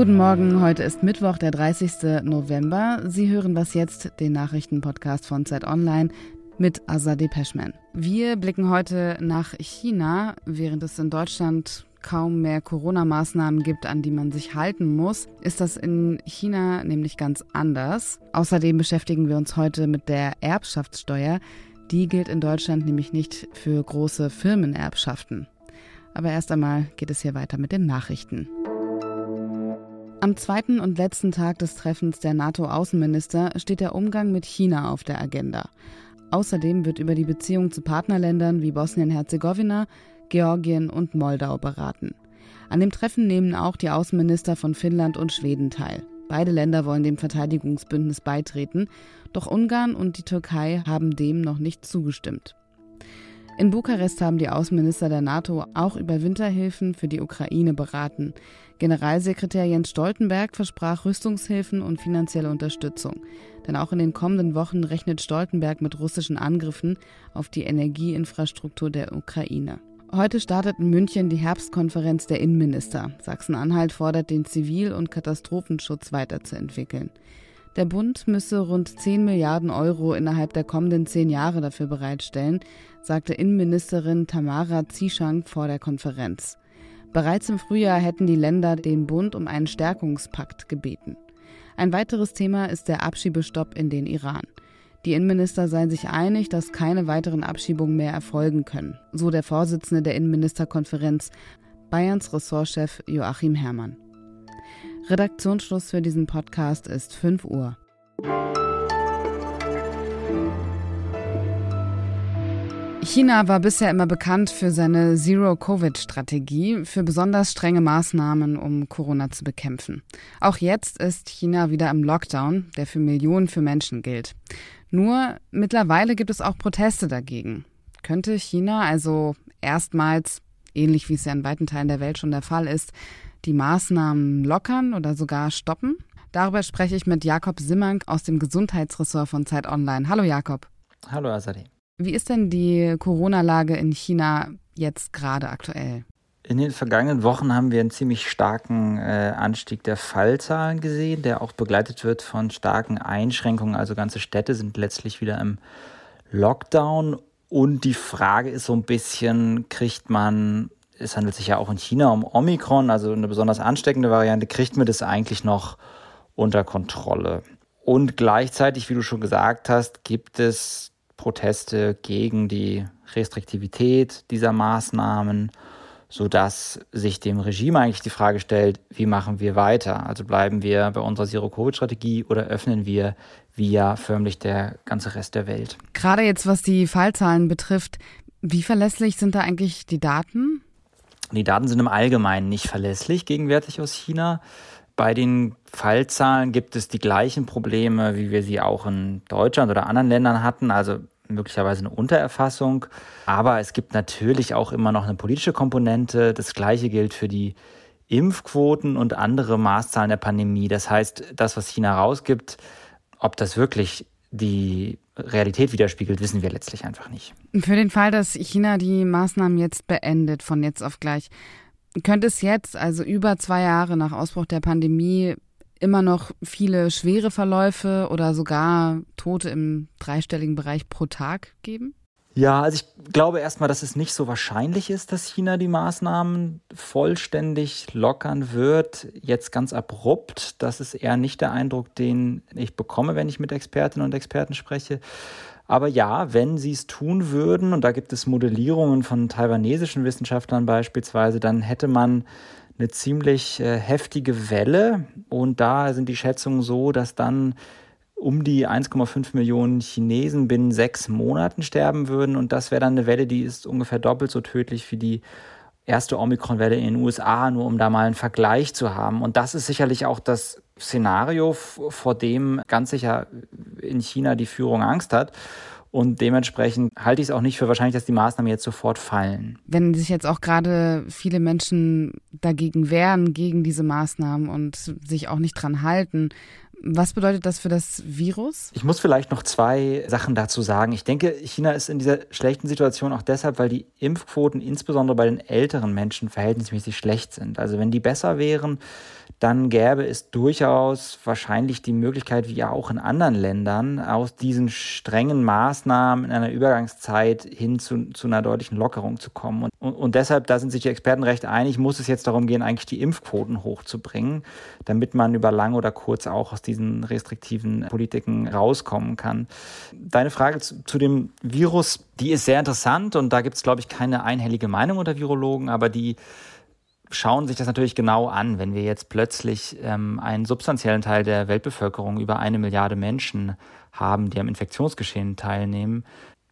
Guten Morgen, heute ist Mittwoch, der 30. November. Sie hören was jetzt, den Nachrichtenpodcast von Zeit Online mit Azadeh Peschman. Wir blicken heute nach China, während es in Deutschland kaum mehr Corona-Maßnahmen gibt, an die man sich halten muss, ist das in China nämlich ganz anders. Außerdem beschäftigen wir uns heute mit der Erbschaftssteuer. Die gilt in Deutschland nämlich nicht für große Firmenerbschaften. Aber erst einmal geht es hier weiter mit den Nachrichten. Am zweiten und letzten Tag des Treffens der NATO-Außenminister steht der Umgang mit China auf der Agenda. Außerdem wird über die Beziehung zu Partnerländern wie Bosnien-Herzegowina, Georgien und Moldau beraten. An dem Treffen nehmen auch die Außenminister von Finnland und Schweden teil. Beide Länder wollen dem Verteidigungsbündnis beitreten, doch Ungarn und die Türkei haben dem noch nicht zugestimmt. In Bukarest haben die Außenminister der NATO auch über Winterhilfen für die Ukraine beraten. Generalsekretär Jens Stoltenberg versprach Rüstungshilfen und finanzielle Unterstützung. Denn auch in den kommenden Wochen rechnet Stoltenberg mit russischen Angriffen auf die Energieinfrastruktur der Ukraine. Heute startet in München die Herbstkonferenz der Innenminister. Sachsen-Anhalt fordert, den Zivil- und Katastrophenschutz weiterzuentwickeln. Der Bund müsse rund 10 Milliarden Euro innerhalb der kommenden zehn Jahre dafür bereitstellen, sagte Innenministerin Tamara Zieschank vor der Konferenz. Bereits im Frühjahr hätten die Länder den Bund um einen Stärkungspakt gebeten. Ein weiteres Thema ist der Abschiebestopp in den Iran. Die Innenminister seien sich einig, dass keine weiteren Abschiebungen mehr erfolgen können, so der Vorsitzende der Innenministerkonferenz, Bayerns Ressortchef Joachim Herrmann. Redaktionsschluss für diesen Podcast ist 5 Uhr. China war bisher immer bekannt für seine Zero-Covid-Strategie, für besonders strenge Maßnahmen, um Corona zu bekämpfen. Auch jetzt ist China wieder im Lockdown, der für Millionen für Menschen gilt. Nur mittlerweile gibt es auch Proteste dagegen. Könnte China also erstmals, ähnlich wie es ja in weiten Teilen der Welt schon der Fall ist, die Maßnahmen lockern oder sogar stoppen? Darüber spreche ich mit Jakob Simmank aus dem Gesundheitsressort von Zeit Online. Hallo Jakob. Hallo Azadi. Wie ist denn die Corona-Lage in China jetzt gerade aktuell? In den vergangenen Wochen haben wir einen ziemlich starken äh, Anstieg der Fallzahlen gesehen, der auch begleitet wird von starken Einschränkungen. Also ganze Städte sind letztlich wieder im Lockdown. Und die Frage ist so ein bisschen, kriegt man es handelt sich ja auch in China um Omikron, also eine besonders ansteckende Variante, kriegt man das eigentlich noch unter Kontrolle. Und gleichzeitig, wie du schon gesagt hast, gibt es Proteste gegen die Restriktivität dieser Maßnahmen, sodass sich dem Regime eigentlich die Frage stellt, wie machen wir weiter? Also bleiben wir bei unserer Zero-Covid-Strategie oder öffnen wir wie ja förmlich der ganze Rest der Welt? Gerade jetzt, was die Fallzahlen betrifft, wie verlässlich sind da eigentlich die Daten? Die Daten sind im Allgemeinen nicht verlässlich gegenwärtig aus China. Bei den Fallzahlen gibt es die gleichen Probleme, wie wir sie auch in Deutschland oder anderen Ländern hatten, also möglicherweise eine Untererfassung. Aber es gibt natürlich auch immer noch eine politische Komponente. Das Gleiche gilt für die Impfquoten und andere Maßzahlen der Pandemie. Das heißt, das, was China rausgibt, ob das wirklich die Realität widerspiegelt, wissen wir letztlich einfach nicht. Für den Fall, dass China die Maßnahmen jetzt beendet, von jetzt auf gleich, könnte es jetzt, also über zwei Jahre nach Ausbruch der Pandemie, immer noch viele schwere Verläufe oder sogar Tote im dreistelligen Bereich pro Tag geben? Ja, also ich glaube erstmal, dass es nicht so wahrscheinlich ist, dass China die Maßnahmen vollständig lockern wird. Jetzt ganz abrupt. Das ist eher nicht der Eindruck, den ich bekomme, wenn ich mit Expertinnen und Experten spreche. Aber ja, wenn sie es tun würden, und da gibt es Modellierungen von taiwanesischen Wissenschaftlern beispielsweise, dann hätte man eine ziemlich äh, heftige Welle. Und da sind die Schätzungen so, dass dann um die 1,5 Millionen Chinesen binnen sechs Monaten sterben würden. Und das wäre dann eine Welle, die ist ungefähr doppelt so tödlich wie die erste Omikron-Welle in den USA, nur um da mal einen Vergleich zu haben. Und das ist sicherlich auch das Szenario, vor dem ganz sicher in China die Führung Angst hat. Und dementsprechend halte ich es auch nicht für wahrscheinlich, dass die Maßnahmen jetzt sofort fallen. Wenn sich jetzt auch gerade viele Menschen dagegen wehren, gegen diese Maßnahmen und sich auch nicht dran halten, Was bedeutet das für das Virus? Ich muss vielleicht noch zwei Sachen dazu sagen. Ich denke, China ist in dieser schlechten Situation auch deshalb, weil die Impfquoten insbesondere bei den älteren Menschen verhältnismäßig schlecht sind. Also wenn die besser wären, dann gäbe es durchaus wahrscheinlich die Möglichkeit, wie ja auch in anderen Ländern, aus diesen strengen Maßnahmen in einer Übergangszeit hin zu, zu einer deutlichen Lockerung zu kommen. Und, und, deshalb, da sind sich die Experten recht einig, muss es jetzt darum gehen, eigentlich die Impfquoten hochzubringen, damit man über lang oder kurz auch aus diesen restriktiven Politiken rauskommen kann. Deine Frage zu, zu dem Virus, die ist sehr interessant und da gibt es, glaube ich, keine einhellige Meinung unter Virologen, aber die schauen sich das natürlich genau an, wenn wir jetzt plötzlich ähm, einen substanziellen Teil der Weltbevölkerung, über eine Milliarde Menschen haben, die am Infektionsgeschehen teilnehmen,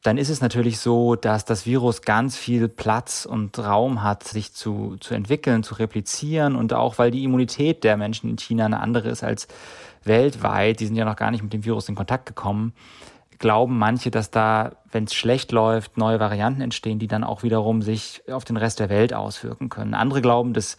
dann ist es natürlich so, dass das Virus ganz viel Platz und Raum hat, sich zu, zu entwickeln, zu replizieren und auch weil die Immunität der Menschen in China eine andere ist als weltweit, die sind ja noch gar nicht mit dem Virus in Kontakt gekommen, glauben manche, dass da, wenn es schlecht läuft, neue Varianten entstehen, die dann auch wiederum sich auf den Rest der Welt auswirken können. Andere glauben das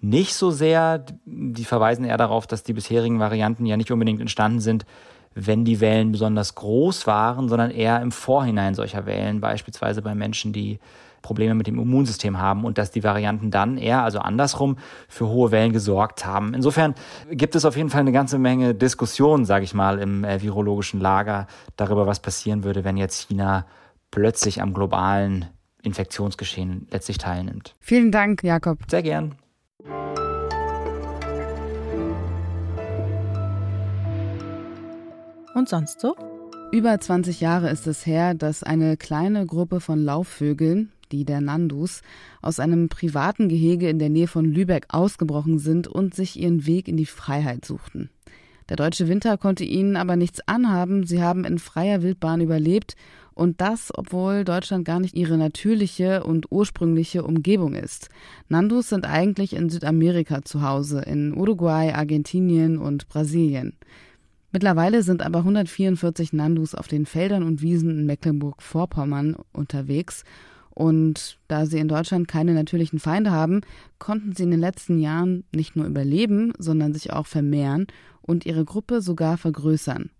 nicht so sehr. Die verweisen eher darauf, dass die bisherigen Varianten ja nicht unbedingt entstanden sind, wenn die Wellen besonders groß waren, sondern eher im Vorhinein solcher Wellen, beispielsweise bei Menschen, die Probleme mit dem Immunsystem haben und dass die Varianten dann eher, also andersrum, für hohe Wellen gesorgt haben. Insofern gibt es auf jeden Fall eine ganze Menge Diskussionen, sage ich mal, im äh, virologischen Lager darüber, was passieren würde, wenn jetzt China plötzlich am globalen Infektionsgeschehen letztlich teilnimmt. Vielen Dank, Jakob. Sehr gern. Und sonst so? Über 20 Jahre ist es her, dass eine kleine Gruppe von Laufvögeln, die der Nandus, aus einem privaten Gehege in der Nähe von Lübeck ausgebrochen sind und sich ihren Weg in die Freiheit suchten. Der deutsche Winter konnte ihnen aber nichts anhaben, sie haben in freier Wildbahn überlebt und das, obwohl Deutschland gar nicht ihre natürliche und ursprüngliche Umgebung ist. Nandus sind eigentlich in Südamerika zu Hause, in Uruguay, Argentinien und Brasilien. Mittlerweile sind aber 144 Nandus auf den Feldern und Wiesen in Mecklenburg-Vorpommern unterwegs und da sie in Deutschland keine natürlichen Feinde haben, konnten sie in den letzten Jahren nicht nur überleben, sondern sich auch vermehren und ihre Gruppe sogar vergrößern.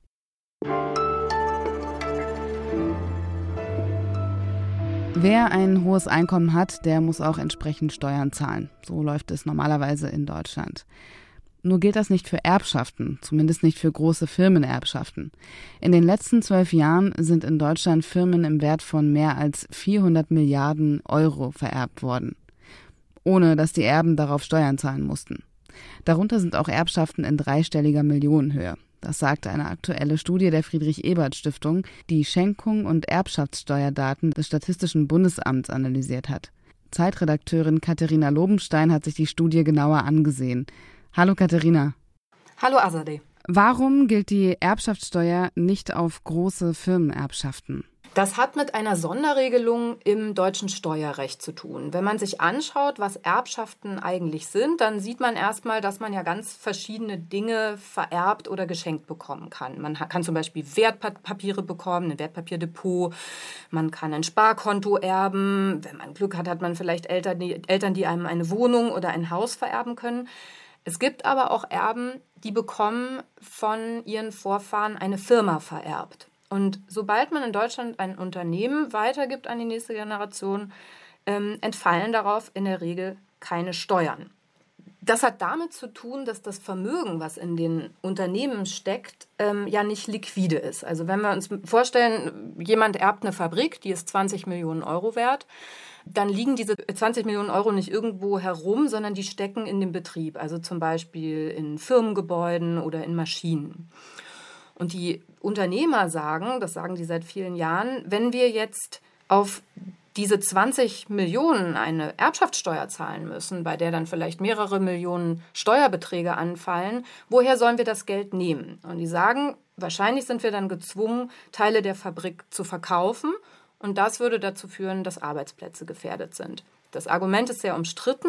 Wer ein hohes Einkommen hat, der muss auch entsprechend Steuern zahlen. So läuft es normalerweise in Deutschland. Nur gilt das nicht für Erbschaften, zumindest nicht für große Firmenerbschaften. In den letzten zwölf Jahren sind in Deutschland Firmen im Wert von mehr als 400 Milliarden Euro vererbt worden, ohne dass die Erben darauf Steuern zahlen mussten. Darunter sind auch Erbschaften in dreistelliger Millionenhöhe. Das sagte eine aktuelle Studie der Friedrich-Ebert-Stiftung, die Schenkung und Erbschaftssteuerdaten des Statistischen Bundesamts analysiert hat. Zeitredakteurin Katharina Lobenstein hat sich die Studie genauer angesehen. Hallo Katharina. Hallo Azadeh. Warum gilt die Erbschaftssteuer nicht auf große Firmenerbschaften? Das hat mit einer Sonderregelung im deutschen Steuerrecht zu tun. Wenn man sich anschaut, was Erbschaften eigentlich sind, dann sieht man erstmal, dass man ja ganz verschiedene Dinge vererbt oder geschenkt bekommen kann. Man kann zum Beispiel Wertpapiere bekommen, ein Wertpapierdepot, man kann ein Sparkonto erben. Wenn man Glück hat, hat man vielleicht Eltern, die, Eltern, die einem eine Wohnung oder ein Haus vererben können. Es gibt aber auch Erben, die bekommen von ihren Vorfahren eine Firma vererbt. Und sobald man in Deutschland ein Unternehmen weitergibt an die nächste Generation, ähm, entfallen darauf in der Regel keine Steuern. Das hat damit zu tun, dass das Vermögen, was in den Unternehmen steckt, ähm, ja nicht liquide ist. Also wenn wir uns vorstellen, jemand erbt eine Fabrik, die ist 20 Millionen Euro wert, dann liegen diese 20 Millionen Euro nicht irgendwo herum, sondern die stecken in dem Betrieb, also zum Beispiel in Firmengebäuden oder in Maschinen. Und die Unternehmer sagen, das sagen die seit vielen Jahren, wenn wir jetzt auf diese 20 Millionen eine Erbschaftssteuer zahlen müssen, bei der dann vielleicht mehrere Millionen Steuerbeträge anfallen, woher sollen wir das Geld nehmen? Und die sagen, wahrscheinlich sind wir dann gezwungen, Teile der Fabrik zu verkaufen und das würde dazu führen, dass Arbeitsplätze gefährdet sind. Das Argument ist sehr umstritten,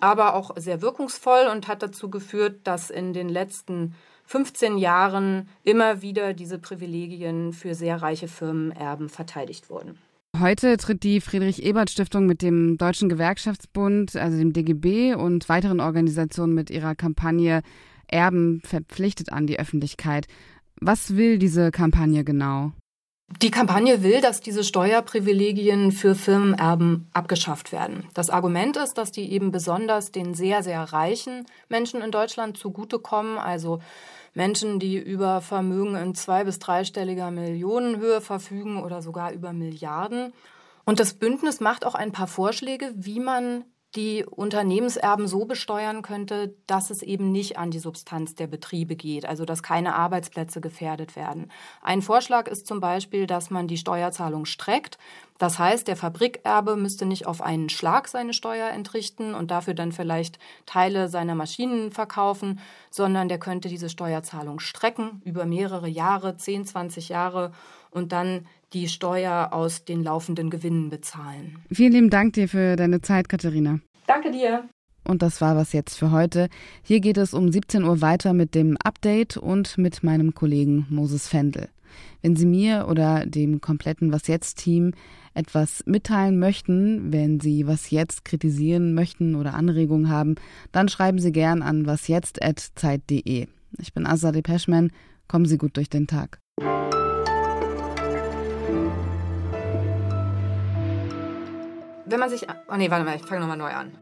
aber auch sehr wirkungsvoll und hat dazu geführt, dass in den letzten 15 Jahren immer wieder diese Privilegien für sehr reiche Firmenerben verteidigt wurden. Heute tritt die Friedrich-Ebert-Stiftung mit dem Deutschen Gewerkschaftsbund, also dem DGB und weiteren Organisationen mit ihrer Kampagne Erben verpflichtet an die Öffentlichkeit. Was will diese Kampagne genau? Die Kampagne will, dass diese Steuerprivilegien für Firmenerben abgeschafft werden. Das Argument ist, dass die eben besonders den sehr, sehr reichen Menschen in Deutschland zugutekommen, also Menschen, die über Vermögen in zwei- bis dreistelliger Millionenhöhe verfügen oder sogar über Milliarden. Und das Bündnis macht auch ein paar Vorschläge, wie man die Unternehmenserben so besteuern könnte, dass es eben nicht an die Substanz der Betriebe geht, also dass keine Arbeitsplätze gefährdet werden. Ein Vorschlag ist zum Beispiel, dass man die Steuerzahlung streckt. Das heißt, der Fabrikerbe müsste nicht auf einen Schlag seine Steuer entrichten und dafür dann vielleicht Teile seiner Maschinen verkaufen, sondern der könnte diese Steuerzahlung strecken über mehrere Jahre, 10, 20 Jahre und dann die Steuer aus den laufenden Gewinnen bezahlen. Vielen lieben Dank dir für deine Zeit, Katharina. Danke dir. Und das war was jetzt für heute. Hier geht es um 17 Uhr weiter mit dem Update und mit meinem Kollegen Moses Fendel. Wenn Sie mir oder dem kompletten Was jetzt Team etwas mitteilen möchten, wenn Sie was jetzt kritisieren möchten oder Anregungen haben, dann schreiben Sie gern an wasjetzt@zeit.de. Ich bin Azadeh Peschman. Kommen Sie gut durch den Tag. Wenn man sich. Oh nee, warte mal, ich fange nochmal neu an.